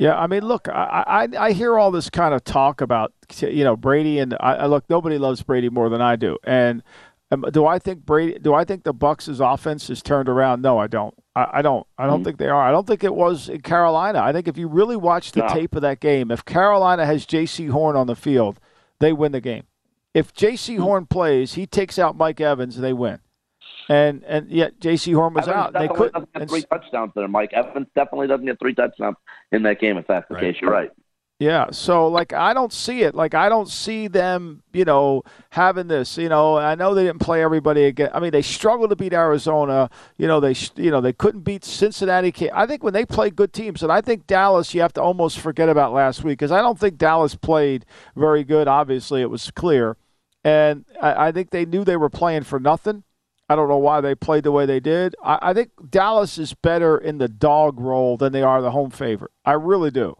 [SPEAKER 5] Yeah, I mean, look, I, I I hear all this kind of talk about you know Brady and I, I look nobody loves Brady more than I do. And um, do I think Brady? Do I think the Bucks' offense is turned around? No, I don't. I, I don't. I don't think they are. I don't think it was in Carolina. I think if you really watch the
[SPEAKER 8] No.
[SPEAKER 5] tape of that game, if Carolina has Jaycee Horn on the field, they win the game. If Jaycee Horn plays, he takes out Mike Evans, and they win. And and yet Jaycee Horn was
[SPEAKER 8] Evans
[SPEAKER 5] out. They couldn't.
[SPEAKER 8] doesn't get three touchdowns there, Mike. Evans definitely doesn't get three touchdowns in that game. If that's the case, you're right.
[SPEAKER 5] Yeah, so like I don't see it. Like I don't see them, you know, having this. You know, I know they didn't play everybody again. I mean, they struggled to beat Arizona. You know, they you know they couldn't beat Cincinnati. I think when they play good teams, and I think Dallas, you have to almost forget about last week because I don't think Dallas played very good. Obviously, it was clear, and I, I think they knew they were playing for nothing. I don't know why they played the way they did. I, I think Dallas is better in the dog role than they are the home favorite. I really do.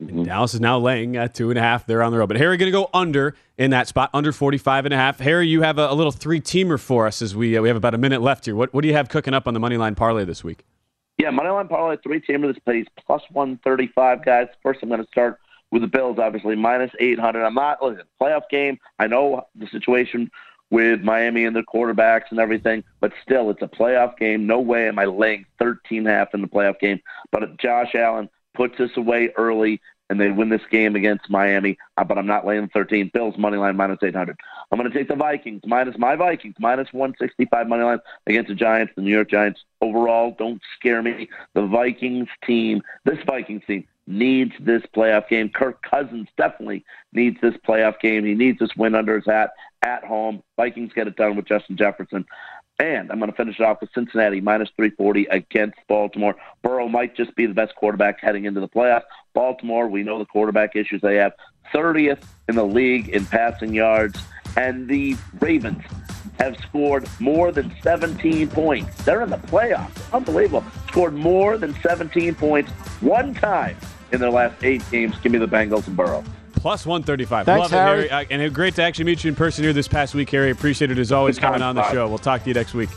[SPEAKER 4] And Dallas is now laying at two and a half. They're on the road. But Harry going to go under in that spot, under 45 and a half. Harry, you have a, a little three teamer for us as we uh, we have about a minute left here. What, what do you have cooking up on the money line parlay this week?
[SPEAKER 8] Yeah, moneyline parlay three teamer. This pays plus one thirty five, guys. First, I'm going to start with the Bills, obviously minus eight hundred. I'm not listen playoff game. I know the situation with Miami and their quarterbacks and everything, but still, it's a playoff game. No way am I laying 13 half in the playoff game. But if Josh Allen puts this away early and they win this game against Miami, uh, but I'm not laying 13. Bills money line minus 800. I'm going to take the Vikings minus my Vikings minus 165 money line against the Giants. The New York Giants overall don't scare me. The Vikings team, this Vikings team needs this playoff game. Kirk Cousins definitely needs this playoff game. He needs this win under his hat at home. Vikings get it done with Justin Jefferson. And I'm going to finish it off with Cincinnati minus 340 against Baltimore. Burrow might just be the best quarterback heading into the playoffs. Baltimore, we know the quarterback issues they have. 30th in the league in passing yards. And the Ravens have scored more than 17 points. They're in the playoffs. Unbelievable. Scored more than 17 points one time in their last eight games. Give me the Bengals and Burrow.
[SPEAKER 4] Plus 135.
[SPEAKER 5] Thanks,
[SPEAKER 4] Love it,
[SPEAKER 5] Harry.
[SPEAKER 4] Harry. Uh, and great to actually meet you in person here this past week, Harry. Appreciate it as always
[SPEAKER 8] Good
[SPEAKER 4] coming
[SPEAKER 8] times,
[SPEAKER 4] on the
[SPEAKER 8] bye.
[SPEAKER 4] show. We'll talk to you next week.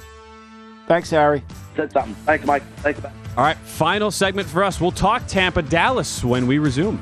[SPEAKER 5] Thanks, Harry.
[SPEAKER 8] Said something. Thanks, Mike. Thanks, man.
[SPEAKER 4] All right, final segment for us. We'll talk Tampa Dallas when we resume.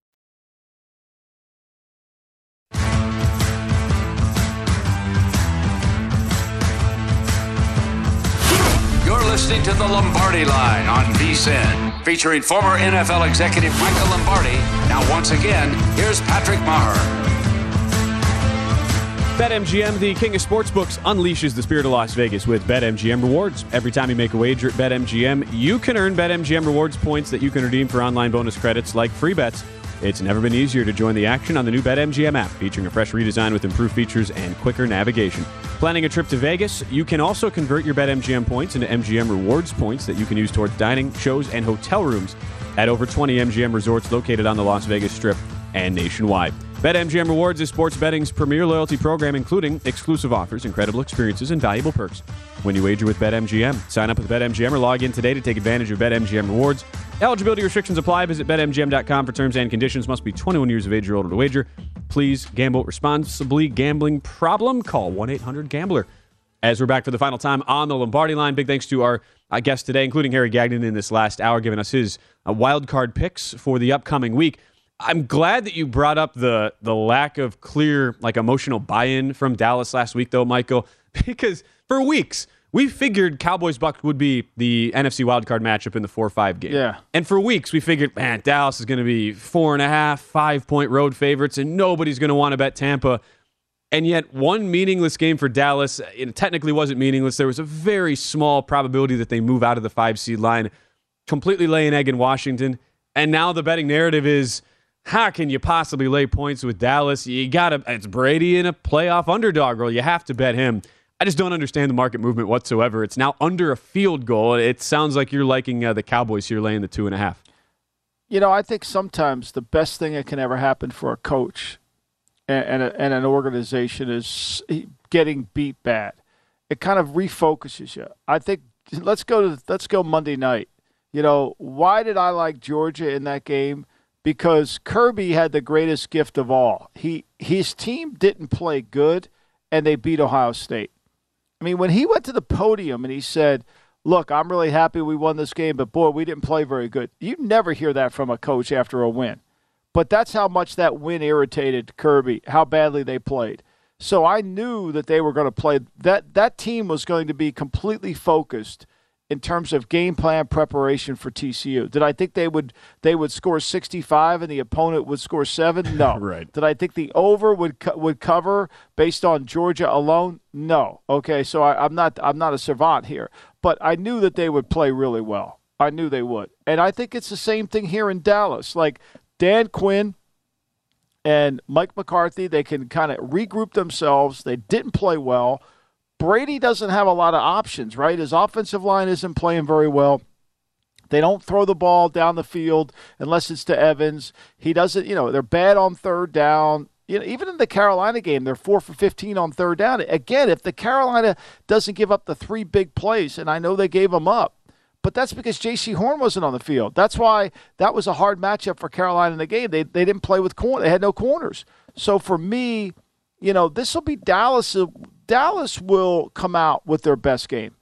[SPEAKER 3] You're listening to the Lombardi Line on VSIN, featuring former NFL executive Michael Lombardi. Now, once again, here's Patrick Meagher.
[SPEAKER 4] BetMGM, the king of sportsbooks, unleashes the spirit of Las Vegas with BetMGM rewards. Every time you make a wager at BetMGM, you can earn BetMGM rewards points that you can redeem for online bonus credits like free bets. It's never been easier to join the action on the new BetMGM app, featuring a fresh redesign with improved features and quicker navigation. Planning a trip to Vegas, you can also convert your BetMGM points into MGM rewards points that you can use towards dining, shows, and hotel rooms at over 20 MGM resorts located on the Las Vegas Strip and nationwide. BetMGM Rewards is sports betting's premier loyalty program, including exclusive offers, incredible experiences, and valuable perks. When you wager with BetMGM, sign up with BetMGM or log in today to take advantage of BetMGM Rewards. Eligibility restrictions apply. Visit BetMGM.com for terms and conditions. Must be 21 years of age or older to wager. Please gamble responsibly. Gambling problem? Call 1 800 Gambler. As we're back for the final time on the Lombardi line, big thanks to our uh, guests today, including Harry Gagnon in this last hour, giving us his uh, wild card picks for the upcoming week. I'm glad that you brought up the the lack of clear like emotional buy-in from Dallas last week though, Michael, because for weeks we figured Cowboys Bucks would be the NFC wildcard matchup in the four five game.
[SPEAKER 5] Yeah.
[SPEAKER 4] And for weeks we figured, man, Dallas is gonna be four and a half, five point road favorites, and nobody's gonna want to bet Tampa. And yet, one meaningless game for Dallas, it technically wasn't meaningless. There was a very small probability that they move out of the five seed line, completely lay an egg in Washington. And now the betting narrative is how can you possibly lay points with Dallas? You got to, it's Brady in a playoff underdog role. You have to bet him. I just don't understand the market movement whatsoever. It's now under a field goal. It sounds like you're liking uh, the Cowboys here laying the two and a half.
[SPEAKER 5] You know, I think sometimes the best thing that can ever happen for a coach and, and, a, and an organization is getting beat bad. It kind of refocuses you. I think let's go to let's go Monday night. You know, why did I like Georgia in that game? Because Kirby had the greatest gift of all. He his team didn't play good and they beat Ohio State. I mean, when he went to the podium and he said, "Look, I'm really happy we won this game, but boy, we didn't play very good." You never hear that from a coach after a win. But that's how much that win irritated Kirby, how badly they played. So I knew that they were going to play that that team was going to be completely focused in terms of game plan preparation for TCU. Did I think they would they would score 65 and the opponent would score 7? No.
[SPEAKER 4] right.
[SPEAKER 5] Did I think the over would co- would cover based on Georgia alone? No. Okay, so I, I'm not I'm not a savant here, but I knew that they would play really well. I knew they would. And I think it's the same thing here in Dallas. Like Dan Quinn and Mike McCarthy, they can kind of regroup themselves. They didn't play well. Brady doesn't have a lot of options, right? His offensive line isn't playing very well. They don't throw the ball down the field unless it's to Evans. He doesn't, you know, they're bad on third down. You know, even in the Carolina game, they're four for 15 on third down. Again, if the Carolina doesn't give up the three big plays, and I know they gave them up, but that's because Jaycee Horn wasn't on the field. That's why that was a hard matchup for Carolina in the game. They they didn't play with corner. They had no corners. So for me, you know, this will be Dallas. Dallas will come out with their best game.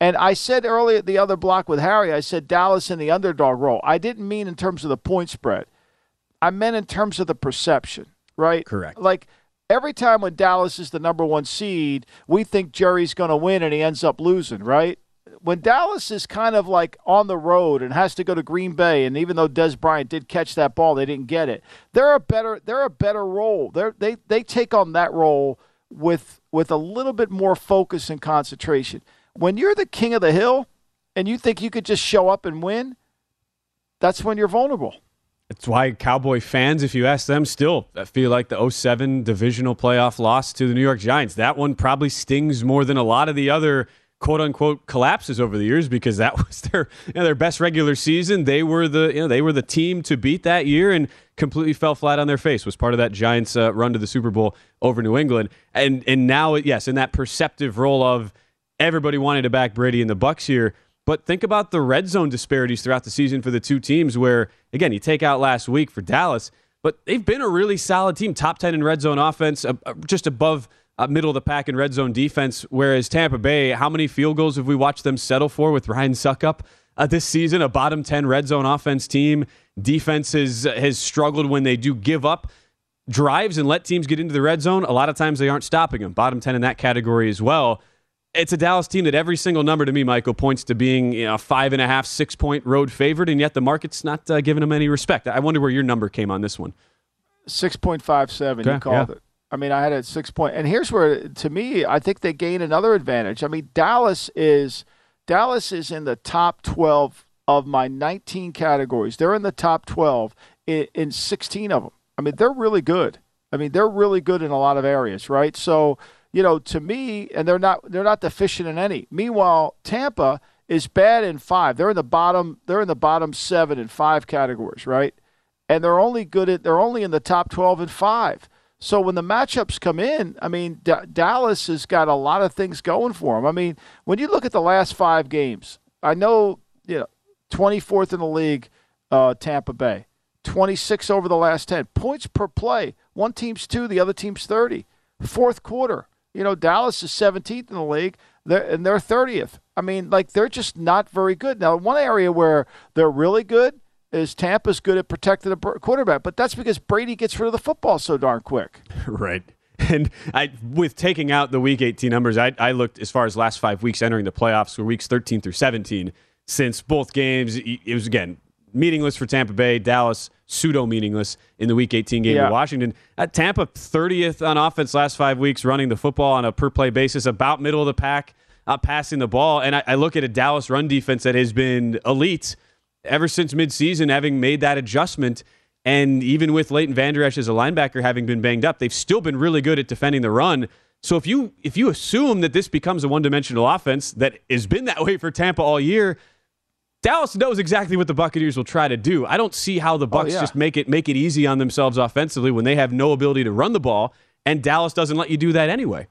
[SPEAKER 5] And I said earlier the other block with Harry, I said Dallas in the underdog role. I didn't mean in terms of the point spread. I meant in terms of the perception, right?
[SPEAKER 4] Correct.
[SPEAKER 5] Like every time when Dallas is the number one seed, we think Jerry's going to win and he ends up losing, right? When Dallas is kind of like on the road and has to go to Green Bay, and even though Dez Bryant did catch that ball, they didn't get it. They're a better they're a better role. They they they take on that role with with a little bit more focus and concentration. When you're the king of the hill and you think you could just show up and win, that's when you're vulnerable.
[SPEAKER 4] It's why Cowboy fans, if you ask them, still feel like the 07 divisional playoff loss to the New York Giants. That one probably stings more than a lot of the other quote unquote collapses over the years because that was their you know, their best regular season. They were the you know they were the team to beat that year and completely fell flat on their face. Was part of that Giants uh, run to the Super Bowl over New England. And and now yes, in that perceptive role of everybody wanted to back Brady in the Bucks here but think about the red zone disparities throughout the season for the two teams, where, again, you take out last week for Dallas, but they've been a really solid team, top 10 in red zone offense, uh, just above uh, middle of the pack in red zone defense. Whereas Tampa Bay, how many field goals have we watched them settle for with Ryan Succop uh, this season? A bottom 10 red zone offense team. Defense has, has struggled when they do give up drives and let teams get into the red zone. A lot of times they aren't stopping them. Bottom 10 in that category as well it's a Dallas team that every single number to me, Michael, points to being you know, five and a half, six point road favorite, and yet the market's not uh, giving them any respect. I wonder where your number came on this one.
[SPEAKER 5] Six point five seven. Okay, you called yeah. it. I mean, I had at six point, and here's where, to me, I think they gain another advantage. I mean, Dallas is Dallas is in the top twelve of my 19 categories. They're in the top 12 in, in 16 of them. I mean, they're really good. I mean, they're really good in a lot of areas, right? So you know, to me, and they're not they're not deficient in any. Meanwhile, Tampa is bad in five. They're in the bottom. They're in the bottom seven in five categories, right? And they're only good at. They're only in the top twelve in five. So when the matchups come in, I mean, D- Dallas has got a lot of things going for them. I mean, when you look at the last five games, I know you know, 24th in the league, uh, Tampa Bay, 26 over the last 10 points per play. One team's two, the other team's 30. Fourth quarter, you know, Dallas is 17th in the league, and they're 30th. I mean, like they're just not very good. Now, one area where they're really good is Tampa's good at protecting the quarterback, but that's because Brady gets rid of the football so darn quick.
[SPEAKER 4] right. And I, with taking out the Week 18 numbers, I, I looked as far as last five weeks entering the playoffs for weeks 13 through 17. Since both games, it was again meaningless for Tampa Bay. Dallas pseudo meaningless in the Week 18 game yeah. Washington. At Tampa, 30th on offense last five weeks, running the football on a per play basis, about middle of the pack, uh, passing the ball. And I, I look at a Dallas run defense that has been elite ever since midseason, having made that adjustment. And even with Leighton Vander Esch as a linebacker having been banged up, they've still been really good at defending the run. So if you if you assume that this becomes a one dimensional offense that has been that way for Tampa all year, Dallas knows exactly what the Buccaneers will try to do. I don't see how the oh, Bucks oh, yeah. just make it make it easy on themselves offensively when they have no ability to run the ball, and Dallas doesn't let you do that anyway.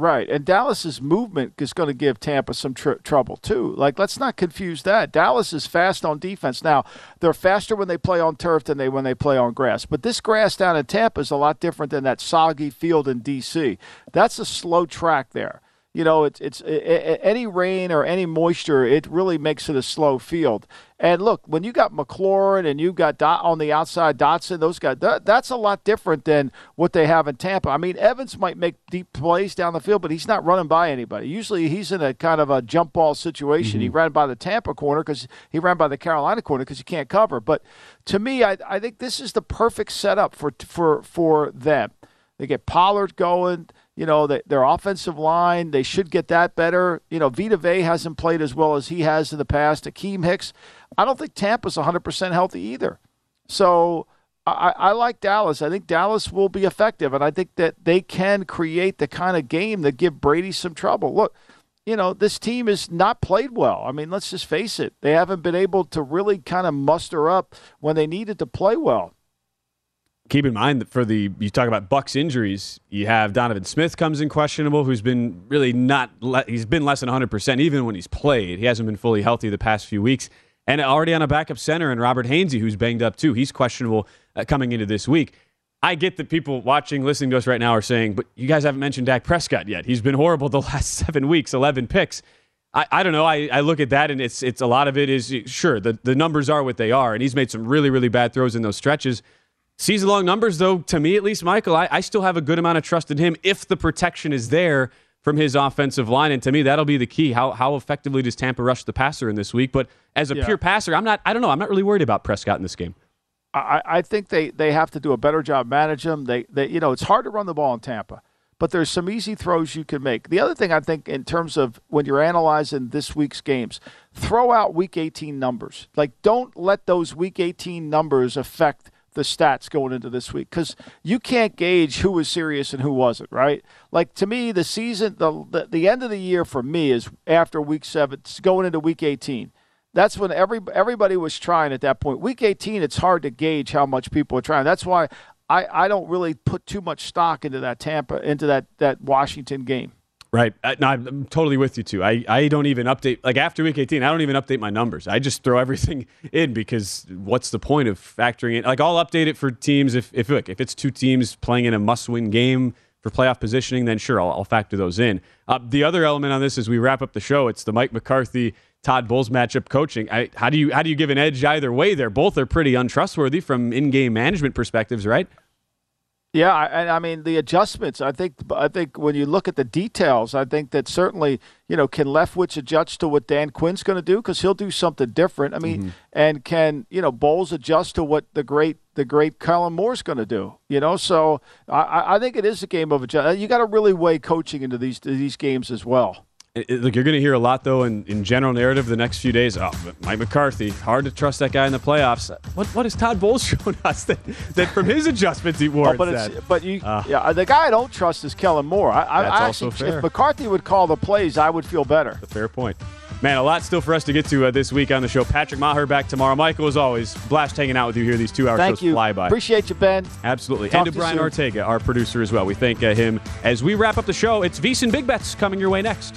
[SPEAKER 5] Right, and Dallas's movement is going to give Tampa some tr- trouble too. Like, let's not confuse that. Dallas is fast on defense. Now, they're faster when they play on turf than they when they play on grass. But this grass down in Tampa is a lot different than that soggy field in D.C. That's a slow track there you know, it's it's it, any rain or any moisture, it really makes it a slow field. And look, when you got McLaurin and you've got Dot on the outside, Dotson, those guys, that, that's a lot different than what they have in Tampa. I mean, Evans might make deep plays down the field, but he's not running by anybody. Usually, he's in a kind of a jump ball situation. Mm-hmm. He ran by the Tampa corner because he ran by the Carolina corner because you can't cover. But to me, I, I think this is the perfect setup for for for them. They get Pollard going you know, the, their offensive line, they should get that better. You know, Vita Vea hasn't played as well as he has in the past. Akiem Hicks, I don't think Tampa's 100% healthy either. So I, I like Dallas. I think Dallas will be effective, and I think that they can create the kind of game that give Brady some trouble. Look, you know, this team has not played well. I mean, let's just face it. They haven't been able to really kind of muster up when they needed to play well.
[SPEAKER 4] Keep in mind that for the you talk about Bucks injuries, you have Donovan Smith comes in questionable, who's been really not le- he's been less than 100 percent even when he's played. He hasn't been fully healthy the past few weeks, and already on a backup center and Robert Hainsey, who's banged up too. He's questionable uh, coming into this week. I get that people watching, listening to us right now are saying, but you guys haven't mentioned Dak Prescott yet. He's been horrible the last seven weeks, 11 picks. I, I don't know. I, I look at that and it's it's a lot of it is sure the, the numbers are what they are, and he's made some really really bad throws in those stretches. Season long numbers, though, to me at least, Michael, I, I still have a good amount of trust in him if the protection is there from his offensive line, and to me that'll be the key. How how effectively does Tampa rush the passer in this week? But as a
[SPEAKER 5] Yeah.
[SPEAKER 4] pure passer, I'm not. I don't know. I'm not really worried about Prescott in this game.
[SPEAKER 5] I, I think they, they have to do a better job manage them. They, they, you know, it's hard to run the ball in Tampa, but there's some easy throws you can make. The other thing I think, in terms of when you're analyzing this week's games, throw out Week 18 numbers. Like, don't let those Week 18 numbers affect the stats going into this week because you can't gauge who was serious and who wasn't. Right? Like to me, the season, the the, the end of the year for me is after Week seven, going into Week 18 that's when every everybody was trying at that point. Week 18, it's hard to gauge how much people are trying. That's why I, I don't really put too much stock into that Tampa into that that Washington game.
[SPEAKER 4] Right. Uh, no, I'm totally with you too. I, I don't even update like after week 18. I don't even update my numbers. I just throw everything in because what's the point of factoring in? Like I'll update it for teams if if look if it's two teams playing in a must-win game for playoff positioning, then sure I'll, I'll factor those in. Uh, the other element on this as we wrap up the show, it's the Mike McCarthy Todd Bowles matchup coaching. I, how do you how do you give an edge either way? There, both are pretty untrustworthy from in-game management perspectives, right?
[SPEAKER 5] Yeah, I- and I mean the adjustments. I think I think when you look at the details, I think that certainly you know can Leftwich adjust to what Dan Quinn's going to do because he'll do something different. I mean, mm-hmm. and can you know Bowles adjust to what the great the great Kellen Moore's going to do? You know, so I- I, I think it is a game of adjust. You got to really weigh coaching into these these games as well.
[SPEAKER 4] It- look, you're going to hear a lot though in, in general narrative the next few days. Oh, Mike McCarthy, hard to trust that guy in the playoffs. What what has Todd Bowles shown us that, that from his adjustments he warrants
[SPEAKER 5] Oh, but but you,
[SPEAKER 4] Ah.
[SPEAKER 5] yeah, the guy I don't trust is Kellen Moore. I, I,
[SPEAKER 4] That's
[SPEAKER 5] I
[SPEAKER 4] also
[SPEAKER 5] actually,
[SPEAKER 4] fair.
[SPEAKER 5] if McCarthy would call the plays, I would feel better.
[SPEAKER 4] Fair point. Man, a lot still for us to get to uh, this week on the show. Patrick Meagher back tomorrow. Michael, as always, blast hanging out with you here. These two hours
[SPEAKER 5] Thank
[SPEAKER 4] shows
[SPEAKER 5] you.
[SPEAKER 4] fly by.
[SPEAKER 5] Appreciate you, Ben.
[SPEAKER 4] Absolutely.
[SPEAKER 5] Talk
[SPEAKER 4] and to
[SPEAKER 5] to
[SPEAKER 4] Brian
[SPEAKER 5] soon.
[SPEAKER 4] Ortega, our producer as well. We thank uh, him. As we wrap up the show, it's VSiN Big Bets coming your way next.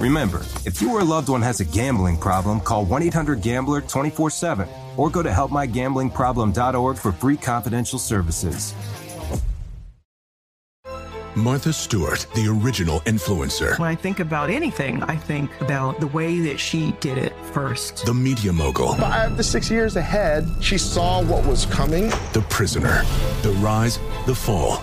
[SPEAKER 1] Remember, if you or a loved one has a gambling problem, call 1 800 Gambler 24 7 or go to helpmygamblingproblem.org for free confidential services.
[SPEAKER 9] Martha Stewart, the original influencer.
[SPEAKER 10] When I think about anything, I think about the way that she did it first.
[SPEAKER 9] The media mogul.
[SPEAKER 11] Five to six years ahead, she saw what was coming.
[SPEAKER 9] The prisoner. The rise, the fall,